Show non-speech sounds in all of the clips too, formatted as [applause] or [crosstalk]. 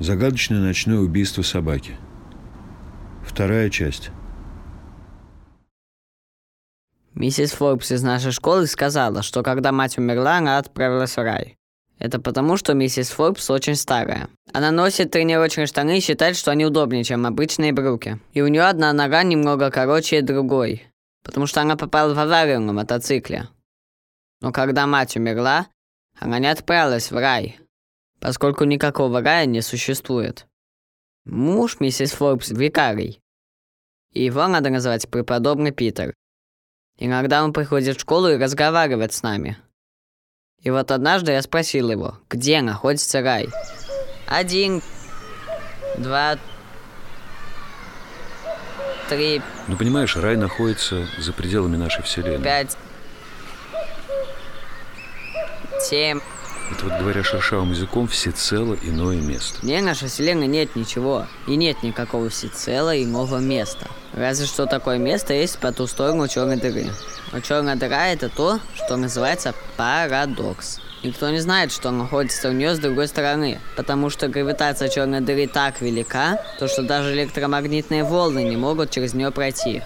Загадочное ночное убийство собаки. Вторая часть. Миссис Форбс из нашей школы сказала, что когда мать умерла, она отправилась в рай. Это потому, что миссис Форбс очень старая. Она носит тренировочные штаны и считает, что они удобнее, чем обычные брюки. И у нее одна нога немного короче другой, потому что она попала в аварию на мотоцикле. Но когда мать умерла, она не отправилась в рай, поскольку никакого рая не существует. Муж миссис Форбс – викарий. И его надо называть преподобный Питер. Иногда он приходит в школу и разговаривает с нами. И вот однажды я спросил его, где находится рай. Один, два, три, Ну, понимаешь, рай находится за пределами нашей Вселенной. пять, семь. Это вот, говоря шершавым языком, всецело иное место. Вне нашей вселенной нет ничего. И нет никакого всецело иного места. Разве что такое место есть по ту сторону черной дыры. Но черная дыра это то, что называется парадокс. Никто не знает, что находится у нее с другой стороны, потому что гравитация черной дыры так велика, то что даже электромагнитные волны не могут через нее пройти.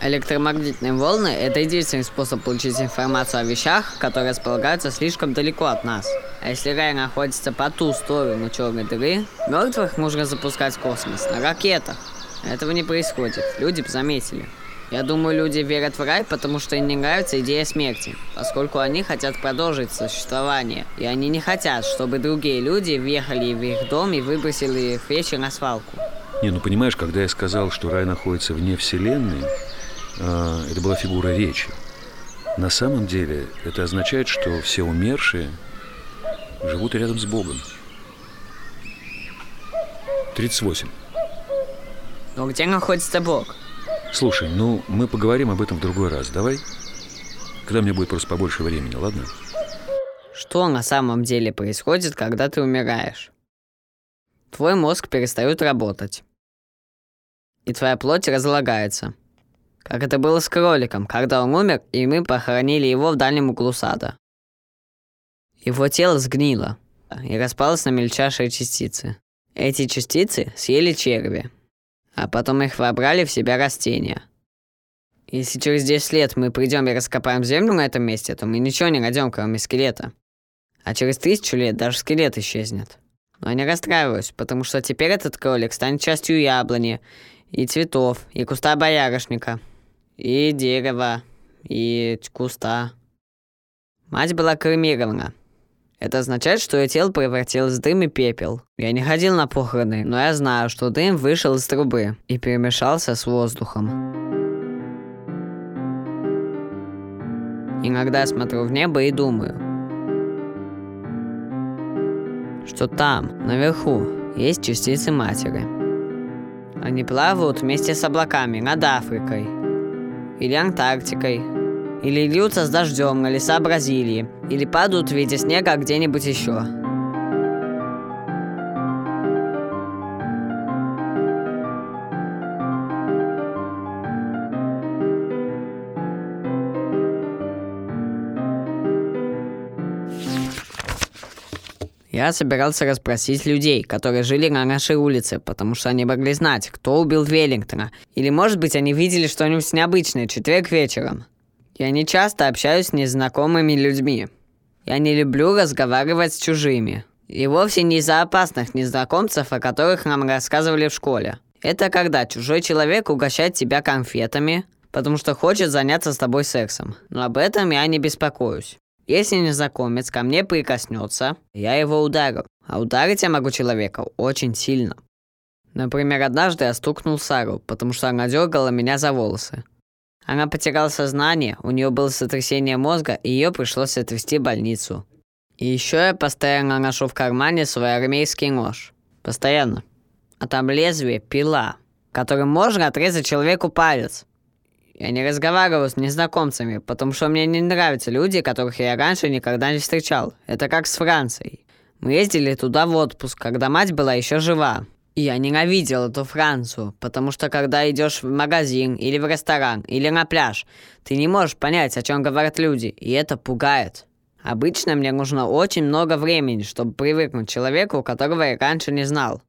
Электромагнитные волны – это единственный способ получить информацию о вещах, которые располагаются слишком далеко от нас. А если рай находится по ту сторону черной дыры, мертвых можно запускать в космос на ракетах. Этого не происходит, люди бы заметили. Я думаю, люди верят в рай, потому что им не нравится идея смерти, поскольку они хотят продолжить существование, и они не хотят, чтобы другие люди въехали в их дом и выбросили их вещи на свалку. Не, ну понимаешь, когда я сказал, что рай находится вне Вселенной, это была фигура речи. На самом деле это означает, что все умершие живут рядом с Богом. 38. Но где находится Бог? Слушай, ну мы поговорим об этом в другой раз, давай? Когда мне будет просто побольше времени, ладно? Что на самом деле происходит, когда ты умираешь? Твой мозг перестает работать. И твоя плоть разлагается. Как это было с кроликом, когда он умер, и мы похоронили его в дальнем углу сада. Его тело сгнило и распалось на мельчайшие частицы. Эти частицы съели черви, а потом их вобрали в себя растения. Если через 10 лет мы придем и раскопаем землю на этом месте, то мы ничего не найдем, кроме скелета. А через тысячу лет даже скелет исчезнет. Но я не расстраиваюсь, потому что теперь этот кролик станет частью яблони, и цветов, и куста боярышника, и дерева, и куста. Мать была кремирована. Это означает, что ее тело превратилось в дым и пепел. Я не ходил на похороны, но я знаю, что дым вышел из трубы и перемешался с воздухом. Иногда я смотрю в небо и думаю, что там, наверху, есть частицы матери. Они плавают вместе с облаками над Африкой или Антарктикой, или льются с дождем на леса Бразилии, или падают в виде снега где-нибудь еще. Я собирался расспросить людей, которые жили на нашей улице, потому что они могли знать, кто убил Веллингтона. Или, может быть, они видели что-нибудь необычное четверг вечером. Я не часто общаюсь с незнакомыми людьми. Я не люблю разговаривать с чужими. И вовсе не из-за опасных незнакомцев, о которых нам рассказывали в школе. Это когда чужой человек угощает тебя конфетами, потому что хочет заняться с тобой сексом. Но об этом я не беспокоюсь. Если незнакомец ко мне прикоснется, я его ударю. А ударить я могу человека очень сильно. Например, однажды я стукнул Сару, потому что она дергала меня за волосы. Она потеряла сознание, у нее было сотрясение мозга, и ее пришлось отвезти в больницу. И еще я постоянно ношу в кармане свой армейский нож. Постоянно. А там лезвие пила, которым можно отрезать человеку палец. Я не разговариваю с незнакомцами, потому что мне не нравятся люди, которых я раньше никогда не встречал. Это как с Францией. Мы ездили туда в отпуск, когда мать была еще жива. И я ненавидел эту Францию, потому что когда идешь в магазин или в ресторан или на пляж, ты не можешь понять, о чем говорят люди, и это пугает. Обычно мне нужно очень много времени, чтобы привыкнуть к человеку, которого я раньше не знал.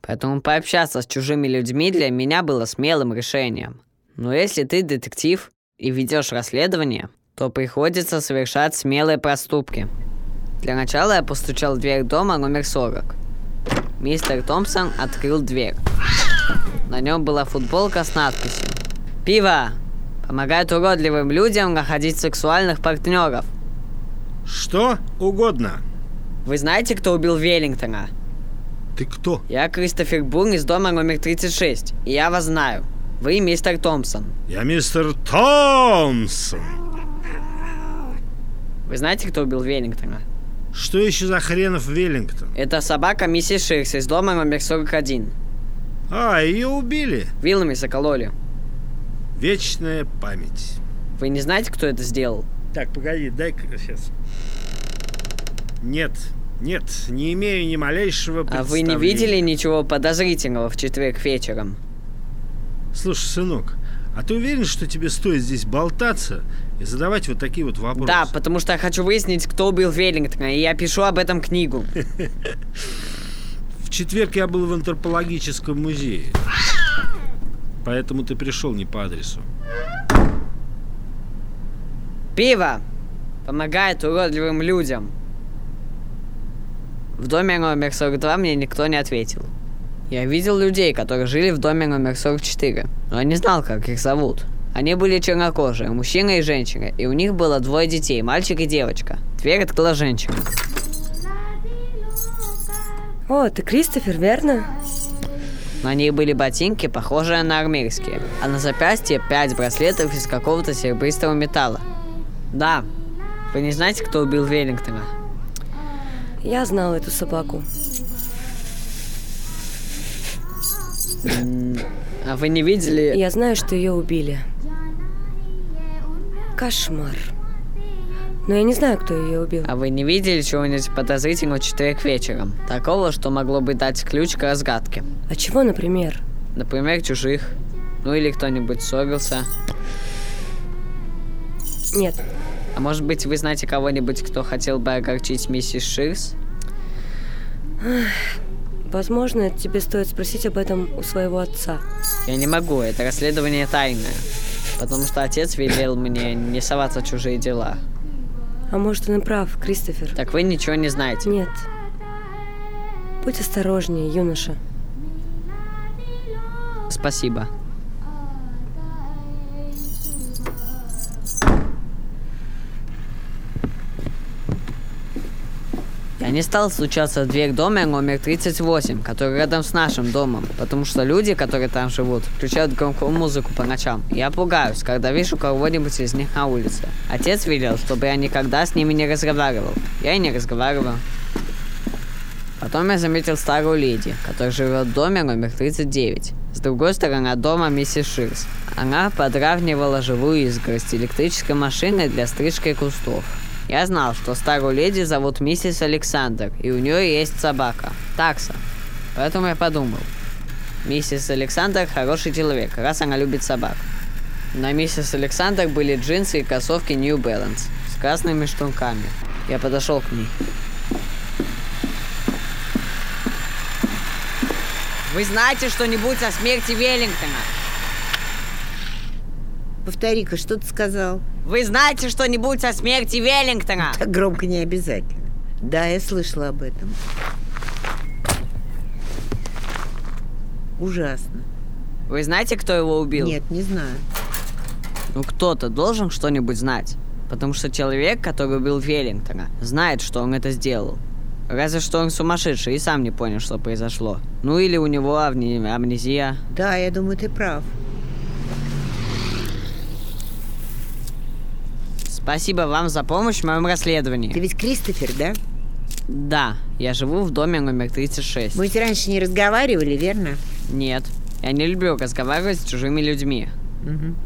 Поэтому пообщаться с чужими людьми для меня было смелым решением. Но если ты детектив и ведешь расследование, то приходится совершать смелые проступки. Для начала я постучал в дверь дома номер 40. Мистер Томпсон открыл дверь. На нем была футболка с надписью «Пиво! Помогает уродливым людям находить сексуальных партнеров». Что угодно. Вы знаете, кто убил Веллингтона? Ты кто? Я Кристофер Бун из дома номер 36, и я вас знаю. Вы мистер Томпсон. Я мистер Томпсон. Вы знаете, кто убил Веллингтона? Что еще за хренов Веллингтон? Это собака миссис Ширс из дома номер 41. А, ее убили. Вилами закололи. Вечная память. Вы не знаете, кто это сделал? Так, погоди, дай-ка сейчас. Нет, нет, не имею ни малейшего А вы не видели ничего подозрительного в четверг вечером? Слушай, сынок, а ты уверен, что тебе стоит здесь болтаться и задавать вот такие вот вопросы? Да, потому что я хочу выяснить, кто убил Веллингтона, и я пишу об этом книгу. [laughs] В четверг я был в антропологическом музее. Поэтому ты пришел не по адресу. Пиво помогает уродливым людям. В доме номер 42 мне никто не ответил. Я видел людей, которые жили в доме номер 44, но я не знал, как их зовут. Они были чернокожие, мужчина и женщина, и у них было двое детей, мальчик и девочка. Дверь открыла женщина. О, ты Кристофер, верно? На ней были ботинки, похожие на армейские, а на запястье пять браслетов из какого-то серебристого металла. Да, вы не знаете, кто убил Веллингтона? Я знал эту собаку. А вы не видели... Я знаю, что ее убили. Кошмар. Но я не знаю, кто ее убил. А вы не видели чего-нибудь подозрительного в четверг вечером? Такого, что могло бы дать ключ к разгадке. А чего, например? Например, чужих. Ну или кто-нибудь ссорился. Нет. А может быть, вы знаете кого-нибудь, кто хотел бы огорчить миссис Ширс? Возможно, тебе стоит спросить об этом у своего отца. Я не могу, это расследование тайное. Потому что отец велел мне не соваться в чужие дела. А может, он и прав, Кристофер. Так вы ничего не знаете? Нет. Будь осторожнее, юноша. Спасибо. Не стал стучаться в дверь дома номер 38, который рядом с нашим домом, потому что люди, которые там живут, включают громкую музыку по ночам. Я пугаюсь, когда вижу кого-нибудь из них на улице. Отец велел, чтобы я никогда с ними не разговаривал. Я и не разговаривал. Потом я заметил старую леди, которая живет в доме номер 39. С другой стороны от дома миссис Ширс. Она подравнивала живую изгородь электрической машиной для стрижки кустов. Я знал, что старую леди зовут миссис Александр, и у нее есть собака, такса. Поэтому я подумал, миссис Александр хороший человек, раз она любит собак. На миссис Александр были джинсы и кроссовки New Balance с красными штуками. Я подошел к ней. Вы знаете что-нибудь о смерти Веллингтона? Повтори-ка, что ты сказал? Вы знаете что-нибудь о смерти Веллингтона? Так громко не обязательно. Да, я слышала об этом. Ужасно. Вы знаете, кто его убил? Нет, не знаю. Ну кто-то должен что-нибудь знать. Потому что человек, который убил Веллингтона, знает, что он это сделал. Разве что он сумасшедший и сам не понял, что произошло. Ну или у него амни- амнезия. Да, я думаю, ты прав. Спасибо вам за помощь в моем расследовании. Ты ведь Кристофер, да? Да, я живу в доме номер 36. Мы ведь раньше не разговаривали, верно? Нет, я не люблю разговаривать с чужими людьми. Мгм.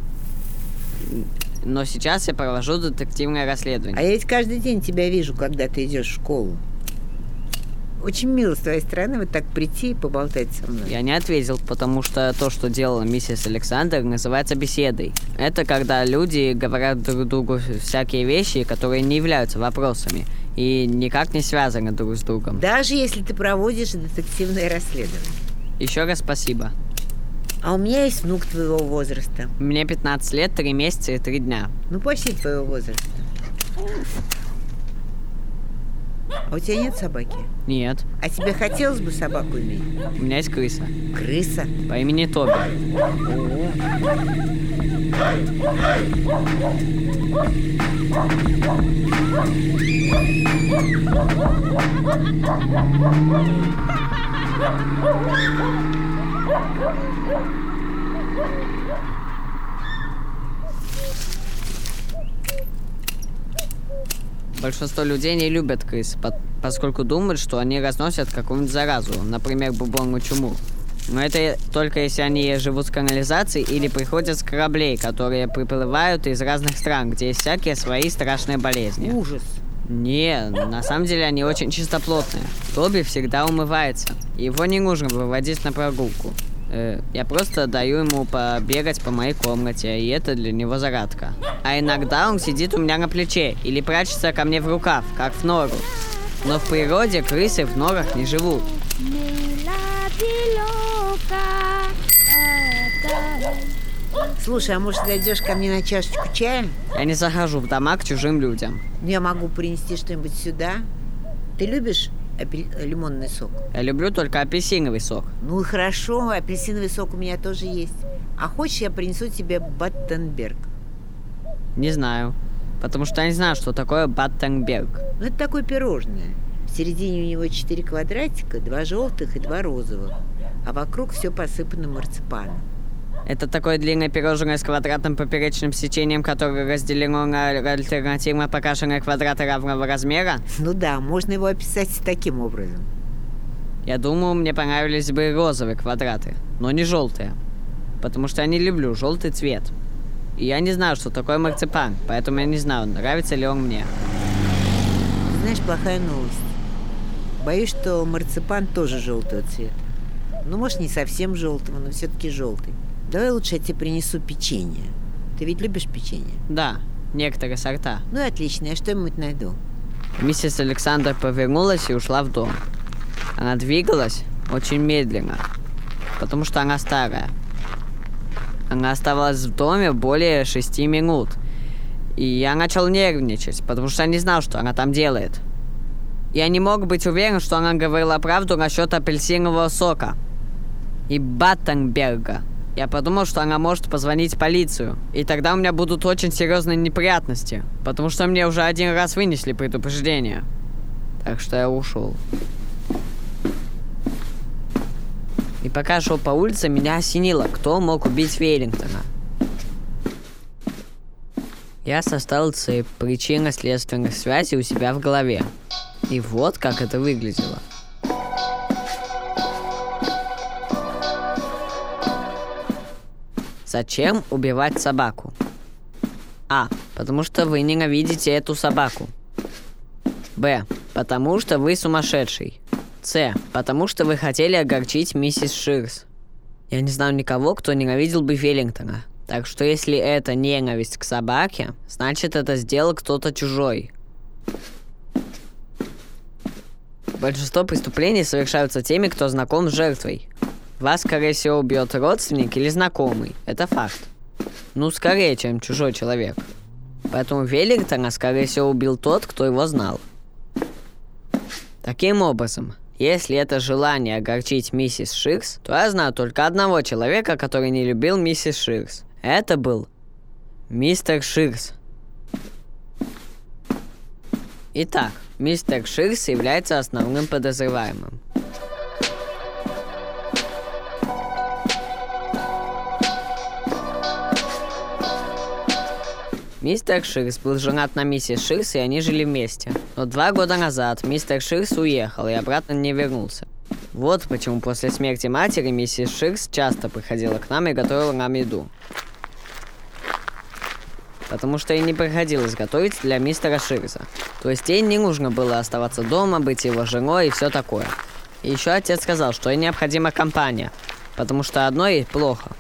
Но сейчас я провожу детективное А расследование. я ведь каждый день тебя вижу, когда ты идешь в школу. Очень мило с твоей стороны вот так прийти и поболтать со мной. Я не ответил, потому что то, что делала миссис Александр, называется беседой. Это когда люди говорят друг другу всякие вещи, которые не являются вопросами и никак не связаны друг с другом. Даже если ты проводишь детективное расследование. Еще раз спасибо. А у меня есть внук твоего возраста. Мне 15 лет, 3 месяца и 3 дня. Ну, почти твоего возраста. А у тебя нет собаки? Нет, А тебе хотелось бы собаку иметь? у меня есть крыса Крыса? по имени Тоби. Большинство людей не любят крыс, по- поскольку думают, что они разносят какую-нибудь заразу, например, бубонную чуму. Но это только если они живут с канализацией или приходят с кораблей, которые приплывают из разных стран, где есть всякие свои страшные болезни. Ужас. Не, на самом деле они очень чистоплотные. Тоби всегда умывается. Его не нужно выводить на прогулку. Э, я просто даю ему побегать по моей комнате, и это для него загадка. А иногда он сидит у меня на плече или прячется ко мне в рукав, как в нору. Но в природе крысы в норах не живут. Слушай, а может, зайдешь ко мне на чашечку чая? Я не захожу в дома к чужим людям. Я могу принести что-нибудь сюда. Ты любишь апель- лимонный сок? Я люблю только апельсиновый сок. Ну и хорошо, апельсиновый сок у меня тоже есть. А хочешь, я принесу тебе Баттенберг? Не знаю. Потому что я не знаю, что такое Баттенберг. Ну, это такое пирожное. В середине у него четыре квадратика, два желтых и два розовых. А вокруг все посыпано марципаном. Это такое длинное пирожное с квадратным поперечным сечением, которое разделено на альтернативно покрашенные квадраты равного размера. Ну да, можно его описать таким образом. Я думаю, мне понравились бы розовые квадраты, но не желтые. Потому что я не люблю желтый цвет. И я не знаю, что такое марципан, поэтому я не знаю, нравится ли он мне. Знаешь, плохая новость. Боюсь, что марципан тоже желтого цвета. Ну, может, не совсем желтого, но все-таки желтый. Давай лучше я тебе принесу печенье. Ты ведь любишь печенье? Да, некоторые сорта. Ну и отлично, я что-нибудь найду. Миссис Александр повернулась и ушла в дом. Она двигалась очень медленно, потому что она старая. Она оставалась в доме более шести минут. И я начал нервничать, потому что я не знал, что она там делает. Я не мог быть уверен, что она говорила правду насчет апельсинового сока и Баттенберга. Я подумал, что она может позвонить полицию. И тогда у меня будут очень серьезные неприятности. Потому что мне уже один раз вынесли предупреждение. Так что я ушел. И пока шел по улице, меня осенило, кто мог убить Веллингтона. Я составил цепь причинно-следственных связей у себя в голове. И вот как это выглядело. Зачем убивать собаку? А. Потому что вы ненавидите эту собаку. Б. Потому что вы сумасшедший. С. Потому что вы хотели огорчить миссис Ширс. Я не знаю никого, кто ненавидел бы Веллингтона. Так что если это ненависть к собаке, значит это сделал кто-то чужой. Большинство преступлений совершаются теми, кто знаком с жертвой. Вас, скорее всего, убьет родственник или знакомый. Это факт. Ну, скорее, чем чужой человек. Поэтому Веллингтона, скорее всего, убил тот, кто его знал. Таким образом, если это желание огорчить миссис Ширс, то я знаю только одного человека, который не любил миссис Ширс. Это был мистер Ширс. Итак, мистер Ширс является основным подозреваемым. Мистер Ширс был женат на миссис Ширс, и они жили вместе. Но два года назад мистер Ширс уехал и обратно не вернулся. Вот почему после смерти матери миссис Ширс часто приходила к нам и готовила нам еду. потому что ей не приходилось готовить для мистера Ширза. То есть ей не нужно было оставаться дома, быть его женой и все такое. И еще отец сказал, что ей необходима компания, потому что одной ей плохо.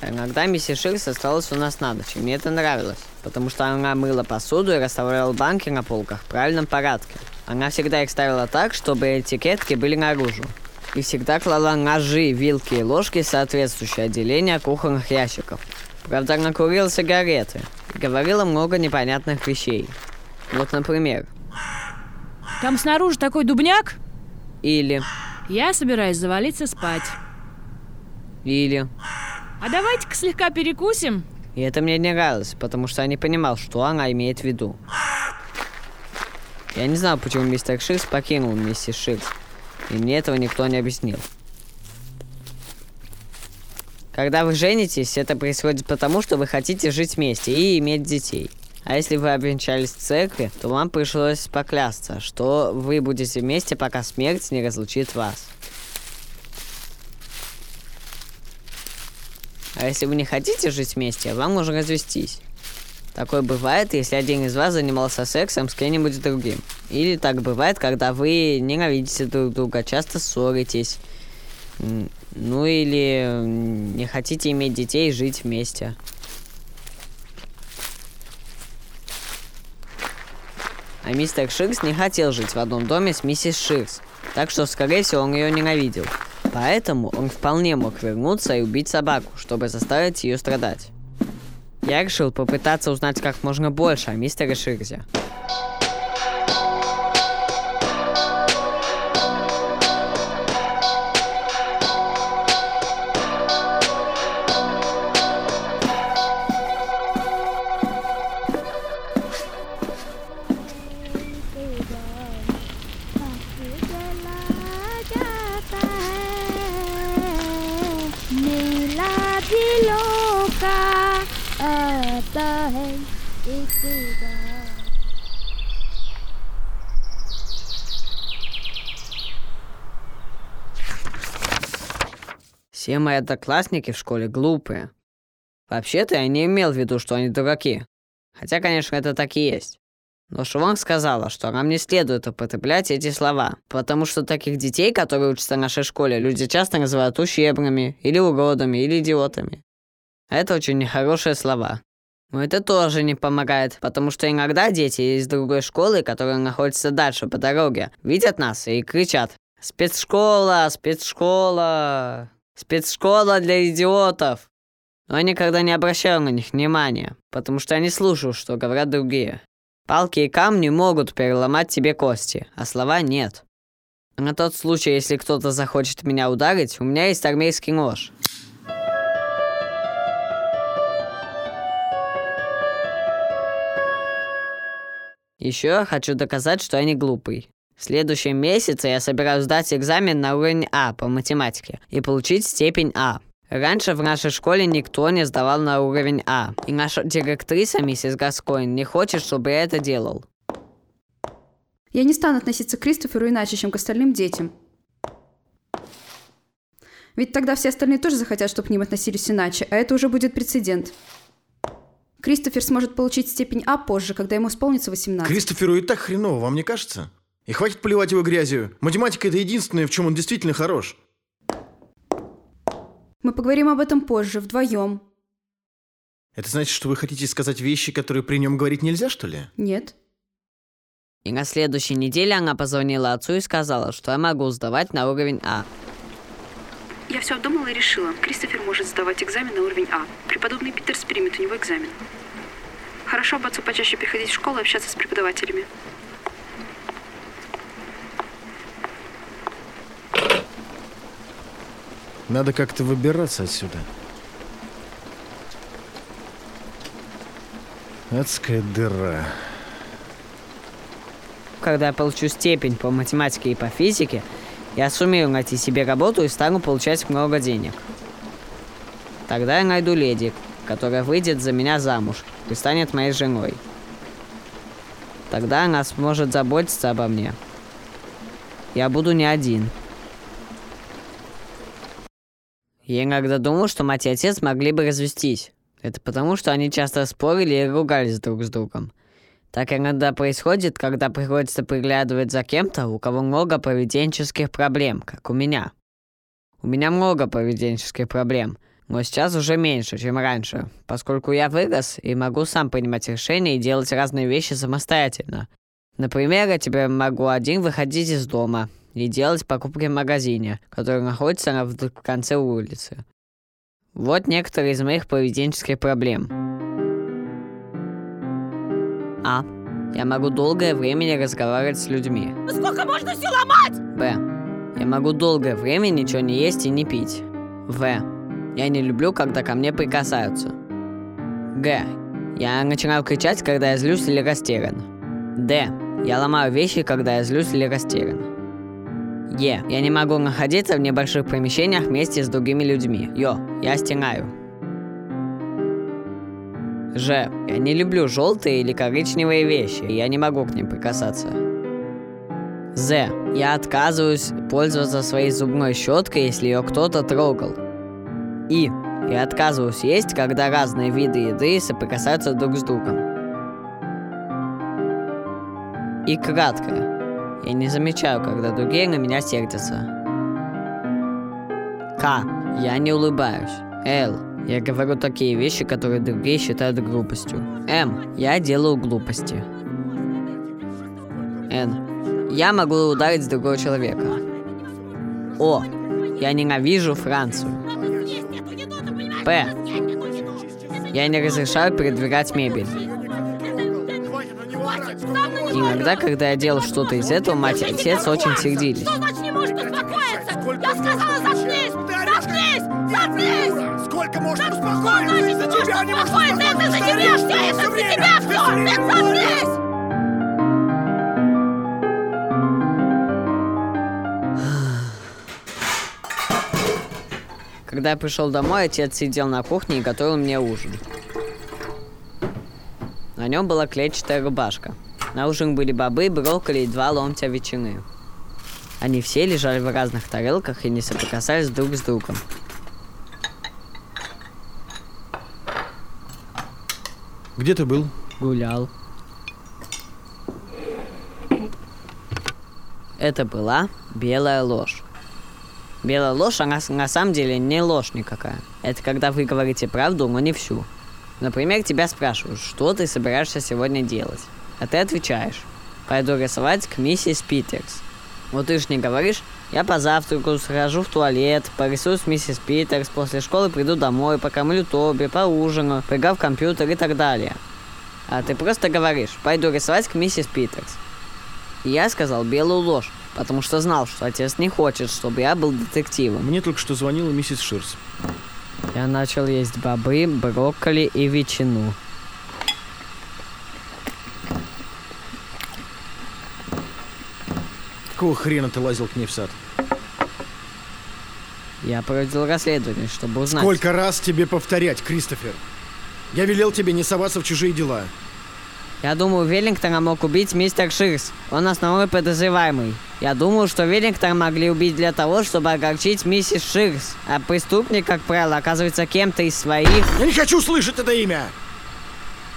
Иногда миссис Ширс осталась у нас на ночь, и мне это нравилось, потому что она мыла посуду и расставляла банки на полках в правильном порядке. Она всегда их ставила так, чтобы этикетки были наружу. И всегда клала ножи, вилки и ложки в соответствующее отделение кухонных ящиков. Правда, она курила сигареты и говорила много непонятных вещей. Вот, например, Там снаружи такой дубняк. или, Я собираюсь завалиться спать. или. А давайте-ка слегка перекусим. И это мне не нравилось, потому что я не понимал, что она имеет в виду. Я не знал, почему мистер Ширс покинул миссис Ширс, и мне этого никто не объяснил. Когда вы женитесь, это происходит потому, что вы хотите жить вместе и иметь детей. А если вы обвенчались в церкви, то вам пришлось поклясться, что вы будете вместе, пока смерть не разлучит вас. А если вы не хотите жить вместе, вам нужно развестись. Такое бывает, если один из вас занимался сексом с кем-нибудь другим. Или так бывает, когда вы ненавидите друг друга, часто ссоритесь. Ну или не хотите иметь детей и жить вместе. А мистер Ширс не хотел жить в одном доме с миссис Ширс, так что, скорее всего, он ее ненавидел. Поэтому он вполне мог вернуться и убить собаку, чтобы заставить ее страдать. Я решил попытаться узнать как можно больше о мистере Ширзе. Все мои одноклассники в школе глупые. Вообще-то я не имел в виду, что они дураки. Хотя, конечно, это так и есть. Но Шивон сказала, что нам не следует употреблять эти слова, потому что таких детей, которые учатся в нашей школе, люди часто называют ущербными, или уродами, или идиотами. Это очень нехорошие слова. Но это тоже не помогает, потому что иногда дети из другой школы, которые находятся дальше по дороге, видят нас и кричат «Спецшкола! Спецшкола! Спецшкола для идиотов!» Но я никогда не обращаю на них внимания, потому что я не слушаю, что говорят другие. Палки и камни могут переломать тебе кости, а слова нет. На тот случай, если кто-то захочет меня ударить, у меня есть армейский нож. Еще я хочу доказать, что я не глупый. В следующем месяце я собираюсь сдать экзамен на уровень А по математике и получить степень А. Раньше в нашей школе никто не сдавал на уровень А, и наша директриса, миссис Гаскоин, не хочет, чтобы я это делал. Я не стану относиться к Кристоферу иначе, чем к остальным детям. Ведь тогда все остальные тоже захотят, чтобы к ним относились иначе, а это уже будет прецедент. Кристофер сможет получить степень А позже, когда ему исполнится 18. Кристоферу и так хреново, вам не кажется? И хватит поливать его грязью. Математика – это единственное, в чем он действительно хорош. Мы поговорим об этом позже, вдвоем. Это значит, что вы хотите сказать вещи, которые при нем говорить нельзя, что ли? Нет. И на следующей неделе она позвонила отцу и сказала, что я могу сдавать на уровень А. Я все обдумала и решила. Кристофер может сдавать экзамен на уровень А. Преподобный Питерс примет у него экзамен. Хорошо бы отцу почаще приходить в школу и общаться с преподавателями. Надо как-то выбираться отсюда. Адская дыра. Когда я получу степень по математике и по физике, я сумею найти себе работу и стану получать много денег. Тогда я найду леди, которая выйдет за меня замуж и станет моей женой. Тогда она сможет заботиться обо мне. Я буду не один. Я иногда думал, что мать и отец могли бы развестись, Это потому, что они часто спорили и ругались друг с другом. Так иногда происходит, когда приходится приглядывать за кем-то, у кого много поведенческих проблем, как у меня. У меня много поведенческих проблем, но сейчас уже меньше, чем раньше, поскольку я вырос и могу сам принимать решения и делать разные вещи самостоятельно. Например, я теперь могу один выходить из дома и делать покупки в магазине, который находится в конце улицы. Вот некоторые из моих поведенческих проблем. А. Я могу долгое время разговаривать с людьми. Сколько можно все ломать? Б. Я могу долгое время ничего не есть и не пить. В. Я не люблю, когда ко мне прикасаются. Г. Я начинаю кричать, когда я злюсь или растерян. Д. Я ломаю вещи, когда я злюсь или растерян. Е. Я не могу находиться в небольших помещениях вместе с другими людьми. Ё. Я стенаю. Ж. Я не люблю желтые или коричневые вещи, и я не могу к ним прикасаться. З. Я отказываюсь пользоваться своей зубной щеткой, если ее кто-то трогал. И. Я отказываюсь есть, когда разные виды еды соприкасаются друг с другом. И краткое. Я не замечаю, когда другие на меня сердятся. К. Я не улыбаюсь. Л. Я говорю такие вещи, которые другие считают глупостью. М. Я делаю глупости. Н. Я могу ударить другого человека. О. Я ненавижу Францию. П. Я не разрешаю передвигать мебель. Иногда, когда я делал что-то из этого, мать и отец очень сердились. Что значит не может успокоиться? Я сказала, заткнись! Заткнись! Заткнись! Сколько можно успокоиться? Тебя не может успокоиться! Это за тебя все! Это за тебя все! Нет, заткнись! Когда я пришел домой, отец сидел на кухне и готовил мне ужин. На нем была клетчатая рубашка. На ужин были бобы, брокколи и два ломтя ветчины. Они все лежали в разных тарелках и не соприкасались друг с другом. Где ты был? Гулял. Это была белая ложь. Белая ложь, она на самом деле не ложь никакая. Это когда вы говорите правду, но не всю. Например, тебя спрашивают, что ты собираешься сегодня делать? А ты отвечаешь, пойду рисовать к миссис Питерс. Вот ты ж не говоришь, я позавтракаю, схожу в туалет, порисую с миссис Питерс, после школы приду домой, покормлю Тоби, поужинаю, поиграю в компьютер и так далее. А ты просто говоришь, пойду рисовать к миссис Питерс. И я сказал белую ложь, потому что знал, что отец не хочет, чтобы я был детективом. Мне только что звонила миссис Ширс. Я начал есть бобы, брокколи и ветчину. Какого хрена ты лазил к ней в сад? Я проводил расследование, чтобы узнать... Сколько раз тебе повторять, Кристофер? Я велел тебе не соваться в чужие дела. Я думаю, Веллингтона мог убить мистер Ширс. Он основной подозреваемый. Я думаю, что Веллингтона могли убить для того, чтобы огорчить миссис Ширс. А преступник, как правило, оказывается кем-то из своих... Я не хочу слышать это имя!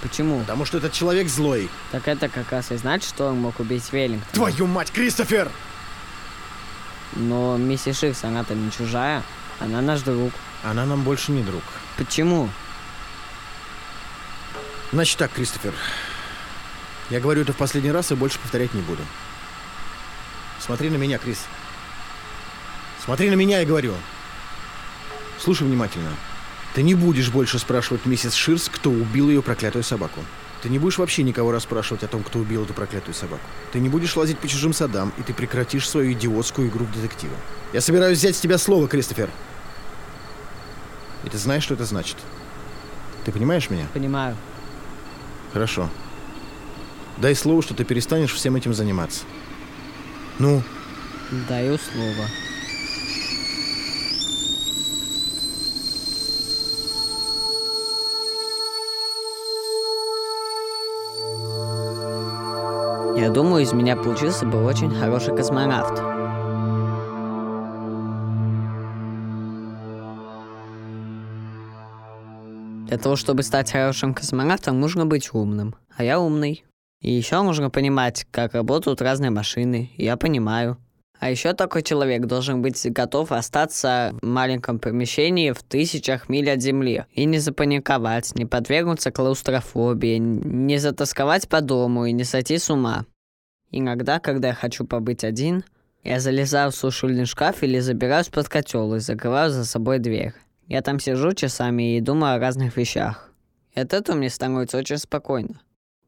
Почему? Потому что этот человек злой. Так это как раз и значит, что он мог убить Веллингтона. Твою мать, Кристофер! Но миссис Ширс, она-то не чужая. Она наш друг. Она нам больше не друг. Почему? Значит так, Кристофер. Я говорю это в последний раз и больше повторять не буду. Смотри на меня, Крис. Смотри на меня, я говорю. Слушай внимательно. Ты не будешь больше спрашивать миссис Ширс, кто убил ее проклятую собаку. Ты не будешь вообще никого расспрашивать о том, кто убил эту проклятую собаку. Ты не будешь лазить по чужим садам, и ты прекратишь свою идиотскую игру в детектива. Я собираюсь взять с тебя слово, Кристофер. И ты знаешь, что это значит? Ты понимаешь меня? Понимаю. Хорошо. Дай слово, что ты перестанешь всем этим заниматься. Ну? Даю слово. Я думаю, из меня получился бы очень хороший космонавт. Для того, чтобы стать хорошим космонавтом, нужно быть умным. А я умный. И еще нужно понимать, как работают разные машины. Я понимаю. А еще такой человек должен быть готов остаться в маленьком помещении в тысячах миль от Земли. И не запаниковать, не подвергнуться клаустрофобии, не затасковать по дому и не сойти с ума. Иногда, когда я хочу побыть один, я залезаю в сушильный шкаф или забираюсь под котел и закрываю за собой дверь. Я там сижу часами и думаю о разных вещах. И от этого мне становится очень спокойно.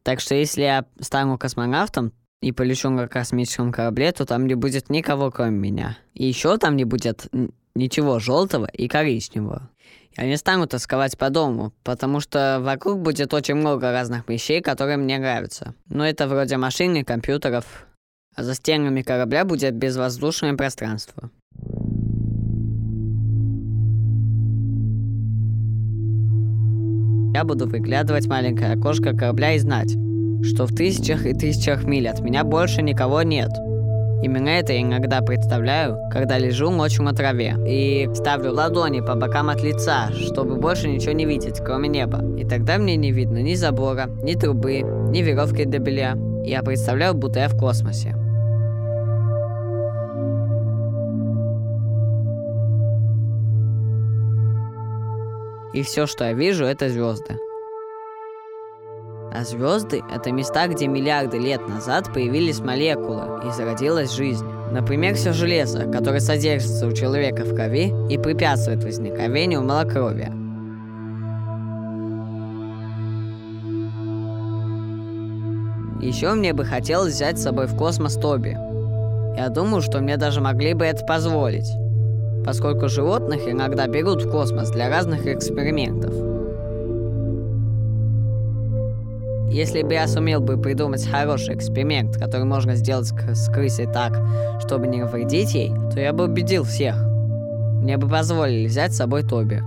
Так что если я стану космонавтом и полечу на космическом корабле, то там не будет никого, кроме меня. И еще там не будет ничего желтого и коричневого. Я не стану тосковать по дому, потому что вокруг будет очень много разных вещей, которые мне нравятся. Но это вроде машин и компьютеров. А за стенами корабля будет безвоздушное пространство. Я буду выглядывать маленькое окошко корабля и знать, что в тысячах и тысячах миль от меня больше никого нет. Именно это я иногда представляю, когда лежу ночью на траве и ставлю ладони по бокам от лица, чтобы больше ничего не видеть, кроме неба. И тогда мне не видно ни забора, ни трубы, ни веревки для белья. Я представляю, будто я в космосе. И все, что я вижу, это звезды. А звезды — это места, где миллиарды лет назад появились молекулы и зародилась жизнь. Например, все железо, которое содержится у человека в крови и препятствует возникновению малокровия. Еще мне бы хотелось взять с собой в космос Тоби. Я думаю, что мне даже могли бы это позволить, поскольку животных иногда берут в космос для разных экспериментов. Если бы я сумел бы придумать хороший эксперимент, который можно сделать с крысой так, чтобы не навредить ей, то я бы убедил всех. Мне бы позволили взять с собой Тоби.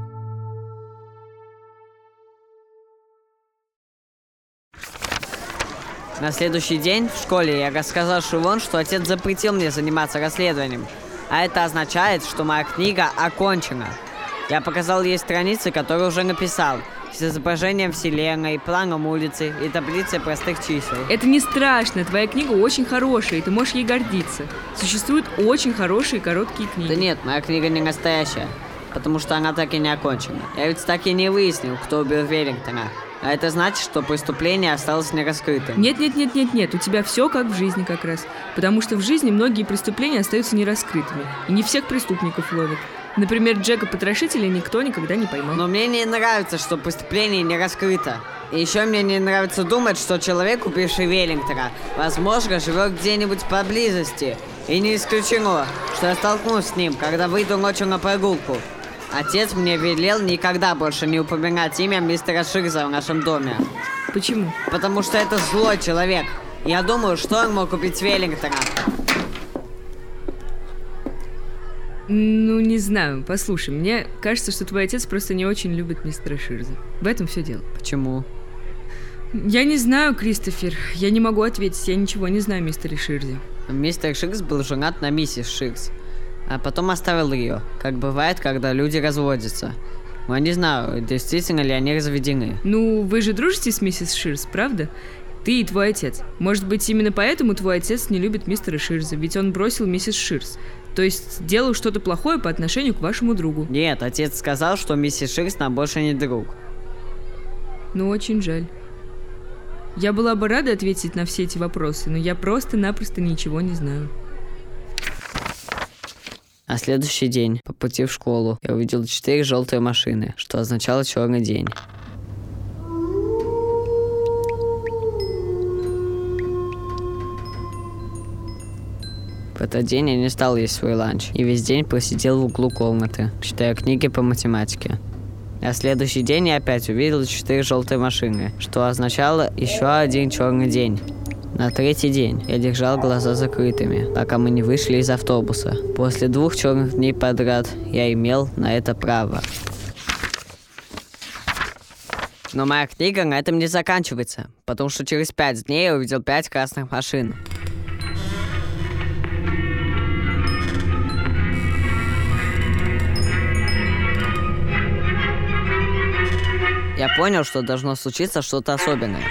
На следующий день в школе я рассказал Шивон, что отец запретил мне заниматься расследованием. А это означает, что моя книга окончена. Я показал ей страницы, которые уже написал – с изображением вселенной, планом улицы и таблицей простых чисел. Это не страшно, твоя книга очень хорошая, и ты можешь ей гордиться. Существуют очень хорошие короткие книги. Да нет, моя книга не настоящая, потому что она так и не окончена. Я ведь так и не выяснил, кто убил Веллингтона. А это значит, что преступление осталось нераскрытым. Нет, нет, нет, нет, нет. У тебя все как в жизни как раз. Потому что в жизни многие преступления остаются нераскрытыми. И не всех преступников ловят. Например, Джека Потрошителя никто никогда не поймал. Но мне не нравится, что преступление не раскрыто. И еще мне не нравится думать, что человек, убивший Веллингтона, возможно, живет где-нибудь поблизости. И не исключено, что я столкнусь с ним, когда выйду ночью на прогулку. Отец мне велел никогда больше не упоминать имя мистера Ширза в нашем доме. Почему? Потому что это злой человек. Я думаю, что он мог убить Веллингтона. Ну, не знаю. Послушай, мне кажется, что твой отец просто не очень любит мистера Ширза. В этом все дело. Почему? Я не знаю, Кристофер. Я не могу ответить. Я ничего не знаю о мистере Ширзе. Мистер Ширз был женат на миссис Ширз, а потом оставил ее, как бывает, когда люди разводятся. Я не знаю, действительно ли они разведены. Ну, вы же дружите с миссис Ширз, правда? Ты и твой отец. Может быть, именно поэтому твой отец не любит мистера Ширза, ведь он бросил миссис Ширз. То есть делал что-то плохое по отношению к вашему другу. Нет, отец сказал, что миссис Ширс нам больше не друг. Ну, очень жаль. Я была бы рада ответить на все эти вопросы, но я просто-напросто ничего не знаю. На следующий день, по пути в школу, я увидел четыре желтые машины, что означало черный день. В этот день я не стал есть свой ланч и весь день просидел в углу комнаты, читая книги по математике. А следующий день я опять увидел четыре желтые машины, что означало еще один черный день. На третий день я держал глаза закрытыми, пока мы не вышли из автобуса. После двух черных дней подряд я имел на это право. Но моя книга на этом не заканчивается, потому что через пять дней я увидел пять красных машин. Я понял, что должно случиться что-то особенное.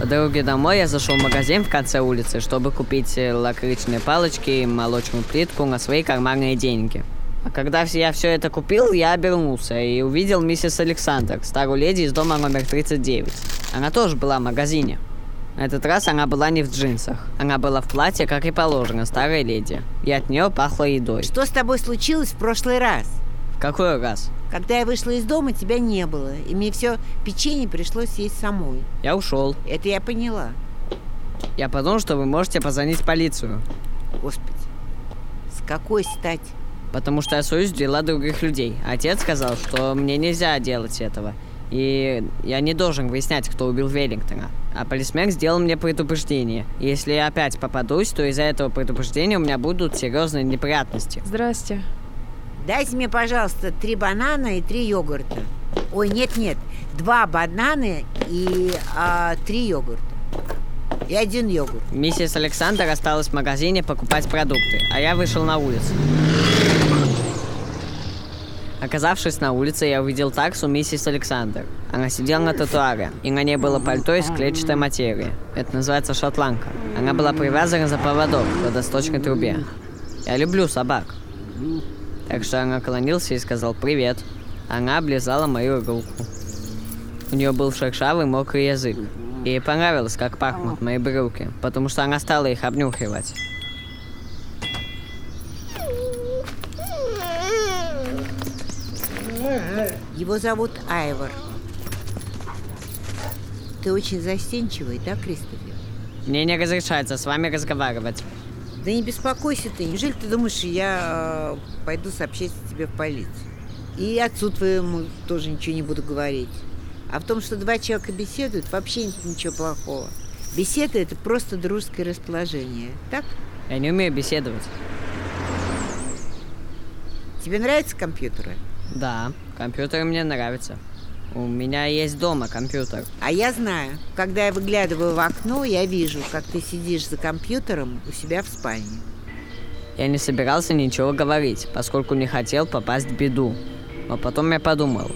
По дороге домой я зашел в магазин в конце улицы, чтобы купить э, лакричные палочки и молочную плитку на свои карманные деньги. А когда я все это купил, я обернулся и увидел миссис Александр, старую леди из дома номер 39. Она тоже была в магазине. На этот раз она была не в джинсах. Она была в платье, как и положено, старой леди. И от нее пахло едой. Что с тобой случилось в прошлый раз? В какой раз? Когда я вышла из дома, тебя не было. И мне все печенье пришлось съесть самой. Я ушел. Это я поняла. Я подумал, что вы можете позвонить в полицию. Господи, с какой стати? Потому что я суюсь в дела других людей. Отец сказал, что мне нельзя делать этого. И я не должен выяснять, кто убил Веллингтона. А полисмен сделал мне предупреждение. Если я опять попадусь, то из-за этого предупреждения у меня будут серьезные неприятности. Здрасте. Дайте мне, пожалуйста, три банана и три йогурта. Ой, нет-нет, два банана и а, три йогурта. И один йогурт. Миссис Александр осталась в магазине покупать продукты, а я вышел на улицу. Оказавшись на улице, я увидел таксу миссис Александр. Она сидела на тротуаре, и на ней было пальто из клетчатой материи. Это называется шотландка. Она была привязана за поводок в водосточной трубе. Я люблю собак. Так что она наклонился и сказал «Привет». Она облизала мою руку. У нее был шершавый мокрый язык. И ей понравилось, как пахнут мои брюки, потому что она стала их обнюхивать. Его зовут Айвор. Ты очень застенчивый, да, Кристофер? Мне не разрешается с вами разговаривать. Да не беспокойся ты. Неужели ты думаешь, я э, пойду сообщать тебе в полицию? И отцу твоему тоже ничего не буду говорить. А в том, что два человека беседуют, вообще нет ничего плохого. Беседа – это просто дружеское расположение, так? Я не умею беседовать. Тебе нравятся компьютеры? Да, компьютеры мне нравятся. У меня есть дома компьютер. А я знаю, когда я выглядываю в окно, я вижу, как ты сидишь за компьютером у себя в спальне. Я не собирался ничего говорить, поскольку не хотел попасть в беду. Но потом я подумал,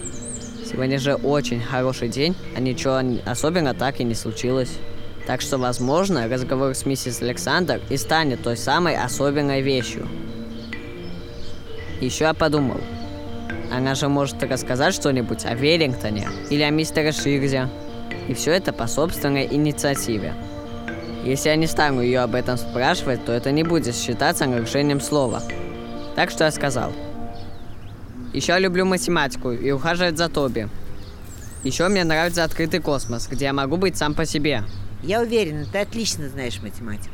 сегодня же очень хороший день, а ничего особенно так и не случилось. Так что, возможно, разговор с миссис Александр и станет той самой особенной вещью. Еще я подумал, она же может рассказать что-нибудь о Веллингтоне или о мистере Ширзе. И все это по собственной инициативе. Если я не стану ее об этом спрашивать, то это не будет считаться нарушением слова. Так что я сказал. Еще люблю математику и ухаживать за Тоби. Еще мне нравится открытый космос, где я могу быть сам по себе. Я уверена, ты отлично знаешь математику.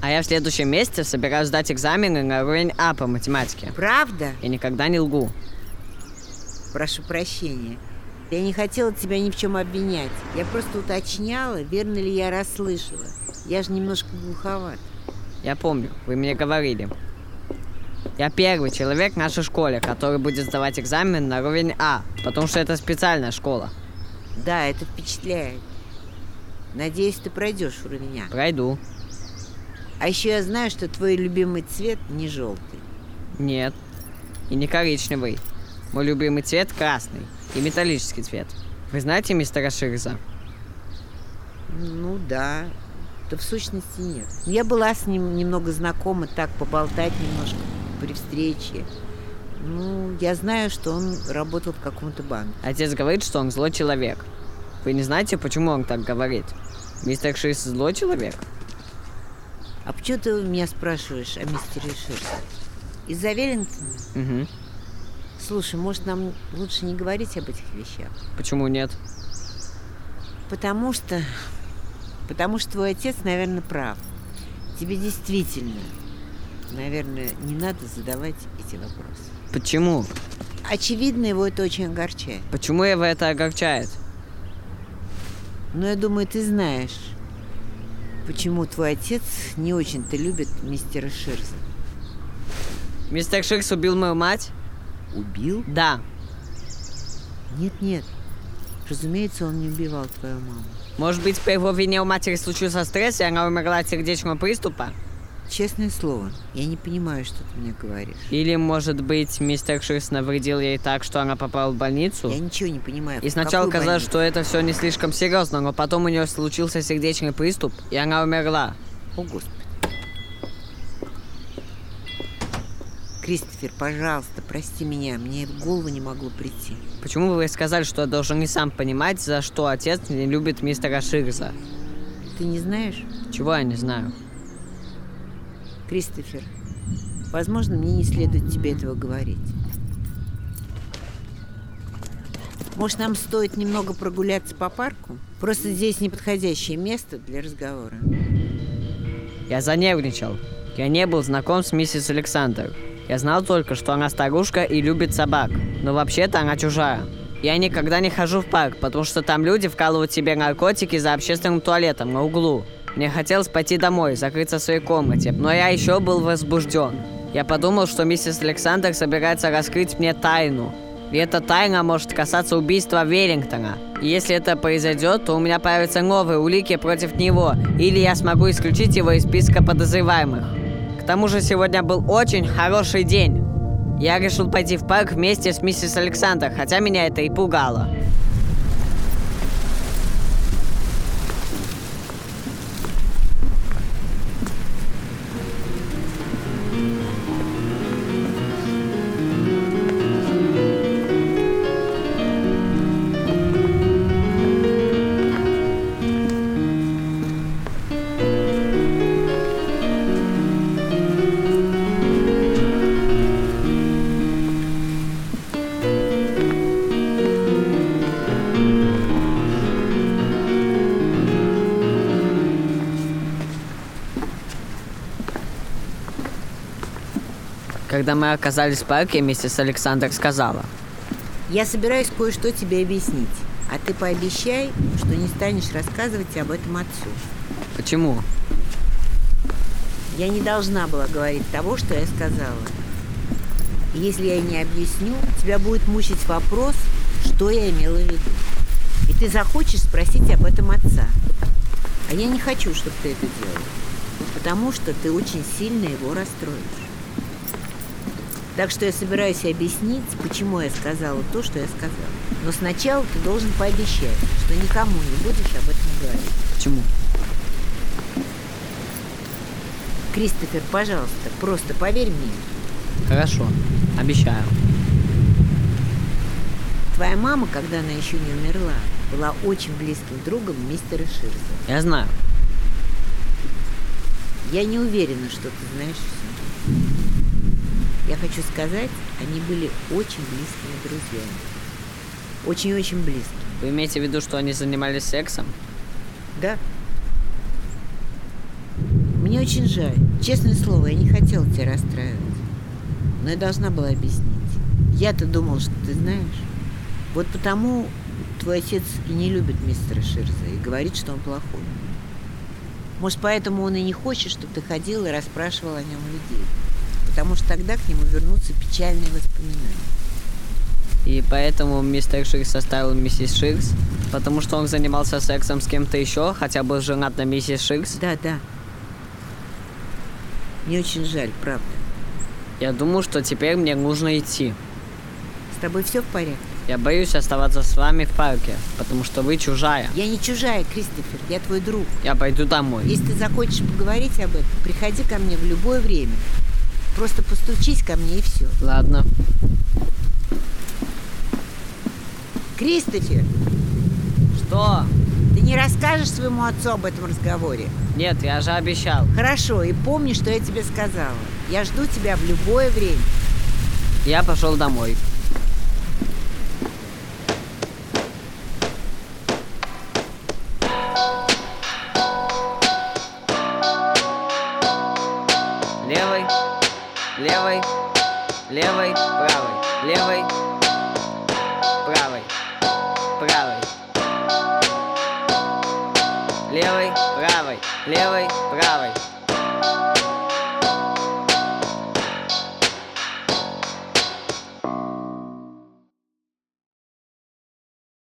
А я в следующем месяце собираюсь сдать экзамены на уровень А по математике. Правда? Я никогда не лгу. Прошу прощения. Я не хотела тебя ни в чем обвинять. Я просто уточняла, верно ли я расслышала. Я же немножко глуховат. Я помню, вы мне говорили. Я первый человек в нашей школе, который будет сдавать экзамен на уровень А, потому что это специальная школа. Да, это впечатляет. Надеюсь, ты пройдешь уровень А. Пройду. А еще я знаю, что твой любимый цвет не желтый. Нет. И не коричневый. Мой любимый цвет красный. И металлический цвет. Вы знаете мистера Ширза? Ну да. Да в сущности нет. Я была с ним немного знакома, так поболтать немножко при встрече. Ну, я знаю, что он работал в каком-то банке. Отец говорит, что он злой человек. Вы не знаете, почему он так говорит? Мистер Ширс злой человек? А почему ты меня спрашиваешь о мистере Ширсе? Из-за Веллингтона? Угу. Слушай, может, нам лучше не говорить об этих вещах? Почему нет? Потому что... Потому что твой отец, наверное, прав. Тебе действительно, наверное, не надо задавать эти вопросы. Почему? Очевидно, его это очень огорчает. Почему его это огорчает? Ну, я думаю, ты знаешь, почему твой отец не очень-то любит мистера Ширза. Мистер Ширс убил мою мать? Убил? Да. Нет-нет. Разумеется, он не убивал твою маму. Может быть, по его вине у матери случился стресс, и она умерла от сердечного приступа? Честное слово, я не понимаю, что ты мне говоришь. Или, может быть, мистер Ширс навредил ей так, что она попала в больницу? Я ничего не понимаю. И сначала казалось, больницу? что это все не слишком серьезно, но потом у нее случился сердечный приступ, и она умерла. О, Господи. Кристофер, пожалуйста, прости меня, мне в голову не могло прийти. Почему вы сказали, что я должен и сам понимать, за что отец не любит мистера Ширза? Ты не знаешь? Чего я не знаю? Кристофер, возможно, мне не следует тебе этого говорить. Может, нам стоит немного прогуляться по парку? Просто здесь неподходящее место для разговора. Я занервничал. Я не был знаком с миссис Александр. Я знал только, что она старушка и любит собак. Но вообще-то она чужая. Я никогда не хожу в парк, потому что там люди вкалывают себе наркотики за общественным туалетом на углу. Мне хотелось пойти домой, закрыться в своей комнате, но я еще был возбужден. Я подумал, что миссис Александр собирается раскрыть мне тайну. И эта тайна может касаться убийства Веллингтона. И если это произойдет, то у меня появятся новые улики против него, или я смогу исключить его из списка подозреваемых. К тому же сегодня был очень хороший день. Я решил пойти в парк вместе с миссис Александр, хотя меня это и пугало. Когда мы оказались в парке, миссис Александр сказала. Я собираюсь кое-что тебе объяснить. А ты пообещай, что не станешь рассказывать об этом отцу. Почему? Я не должна была говорить того, что я сказала. Если я не объясню, тебя будет мучить вопрос, что я имела в виду. И ты захочешь спросить об этом отца. А я не хочу, чтобы ты это делал. Потому что ты очень сильно его расстроишь. Так что я собираюсь объяснить, почему я сказала то, что я сказала. Но сначала ты должен пообещать, что никому не будешь об этом говорить. Почему? Кристофер, пожалуйста, просто поверь мне. Хорошо, обещаю. Твоя мама, когда она еще не умерла, была очень близким другом мистера Ширза. Я знаю. Я не уверена, что ты знаешь все. Я хочу сказать, они были очень близкими друзьями. Очень-очень близкими. Вы имеете в виду, что они занимались сексом? Да. Мне очень жаль. Честное слово, я не хотела тебя расстраивать. Но я должна была объяснить. Я-то думал, что ты знаешь. Вот потому твой отец и не любит мистера Ширза и говорит, что он плохой. Может, поэтому он и не хочет, чтобы ты ходил и расспрашивал о нем людей. Потому что тогда к нему вернутся печальные воспоминания. И поэтому мистер Ширс оставил миссис Ширс? Потому что он занимался сексом с кем-то еще, хотя был женат на миссис Ширс? Да, да. Мне очень жаль, правда. Я думаю, что теперь мне нужно идти. С тобой все в порядке? Я боюсь оставаться с вами в парке, потому что вы чужая. Я не чужая, Кристофер, я твой друг. Я пойду домой. Если ты захочешь поговорить об этом, приходи ко мне в любое время. Просто постучись ко мне и все. Ладно. Кристофер! Что? Ты не расскажешь своему отцу об этом разговоре? Нет, я же обещал. Хорошо, и помни, что я тебе сказала. Я жду тебя в любое время. Я пошел домой.